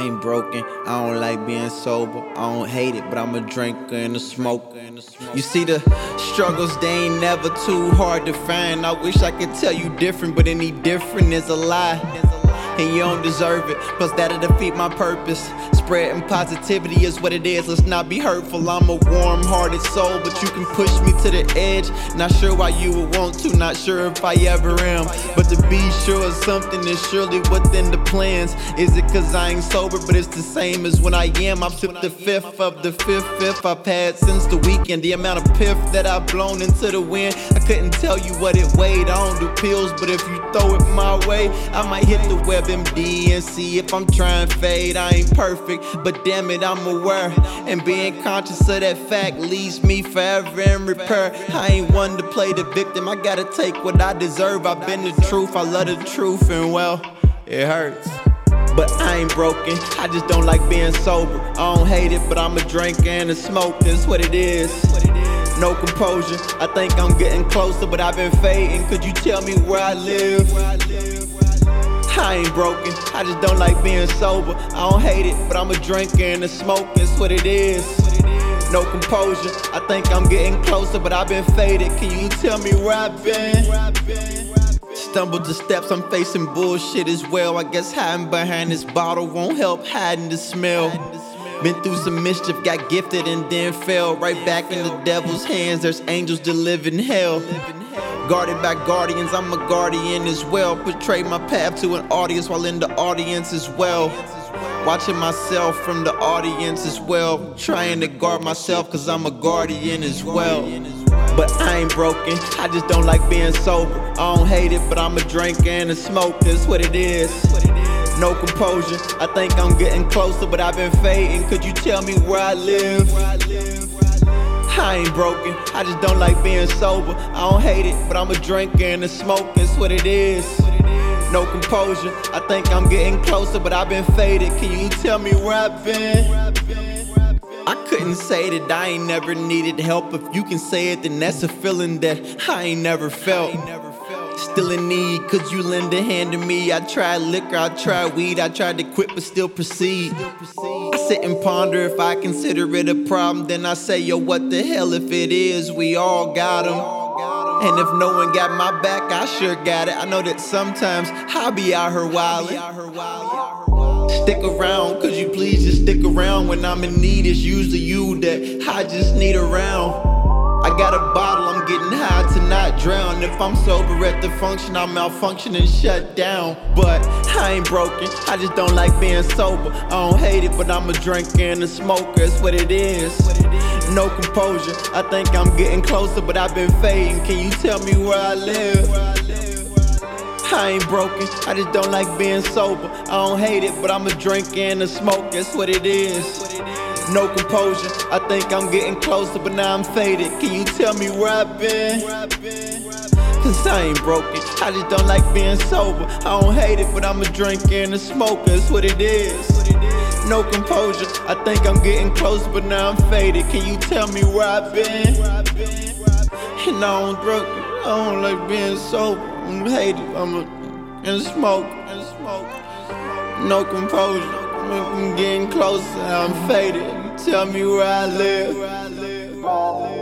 Ain't broken, I don't like being sober. I don't hate it, but I'm a drinker and a smoker. You see, the struggles, they ain't never too hard to find. I wish I could tell you different, but any different is a lie. And you don't deserve it, plus that'll defeat my purpose. Spreading positivity is what it is. Let's not be hurtful. I'm a warm hearted soul, but you can push me to the edge. Not sure why you would want to, not sure if I ever am. But to be sure of something is surely within the plans. Is it cause I ain't sober, but it's the same as when I am? I've sipped the fifth of the fifth, fifth I've had since the weekend. The amount of piff that I've blown into the wind, I couldn't tell you what it weighed. I don't do pills, but if you throw it my way, I might hit the WebMD and see if I'm trying fade. I ain't perfect but damn it, I'm aware. And being conscious of that fact leaves me forever in repair. I ain't one to play the victim, I gotta take what I deserve. I've been the truth, I love the truth, and well, it hurts. But I ain't broken, I just don't like being sober. I don't hate it, but I'm a drinker and a smoke, that's what it is. No composure, I think I'm getting closer, but I've been fading. Could you tell me where I live? I ain't broken, I just don't like being sober. I don't hate it, but I'm a drinker and a smoker, it's what it is. No composure, I think I'm getting closer, but I've been faded. Can you tell me where I've been? Stumbled the steps, I'm facing bullshit as well. I guess hiding behind this bottle won't help hiding the smell. Been through some mischief, got gifted and then fell right back in the devil's hands. There's angels that live in hell. Guarded by guardians, I'm a guardian as well. Portray my path to an audience while in the audience as well. Watching myself from the audience as well. Trying to guard myself cause I'm a guardian as well. But I ain't broken, I just don't like being sober. I don't hate it, but I'm a drinker and a smoker, that's what it is. No composure, I think I'm getting closer, but I've been fading. Could you tell me where I live? I ain't broken, I just don't like being sober. I don't hate it, but I'm a drinker and a smoker, it's what it is. No composure, I think I'm getting closer, but I've been faded. Can you tell me where I've been? I couldn't say that I ain't never needed help. If you can say it, then that's a feeling that I ain't never felt. Still in need, could you lend a hand to me? I tried liquor, I tried weed, I tried to quit but still proceed. I sit and ponder if I consider it a problem, then I say, yo, what the hell if it is? We all got them. And if no one got my back, I sure got it. I know that sometimes I'll be out here wildin'. Stick around, could you please just stick around when I'm in need? It's usually you that I just need around. Got a bottle, I'm getting high to not drown. If I'm sober at the function, I malfunction and shut down. But I ain't broken, I just don't like being sober. I don't hate it, but I'm a drinker and a smoker, it's what it is. No composure, I think I'm getting closer, but I've been fading. Can you tell me where I live? I ain't broken, I just don't like being sober. I don't hate it, but I'm a drinker and a smoker, that's what it is no composure. I think I'm getting closer, but now I'm faded. Can you tell me where I've been? Cause I ain't broken, I just don't like being sober. I don't hate it, but I'm a drinker and a smoker, that's what it is. No composure, I think I'm getting closer, but now I'm faded. Can you tell me where I've been? And I don't drink, I don't like being sober. I'm hated, I'm a and smoke, and smoke. No composure, I'm getting closer, I'm faded. Tell me where I live.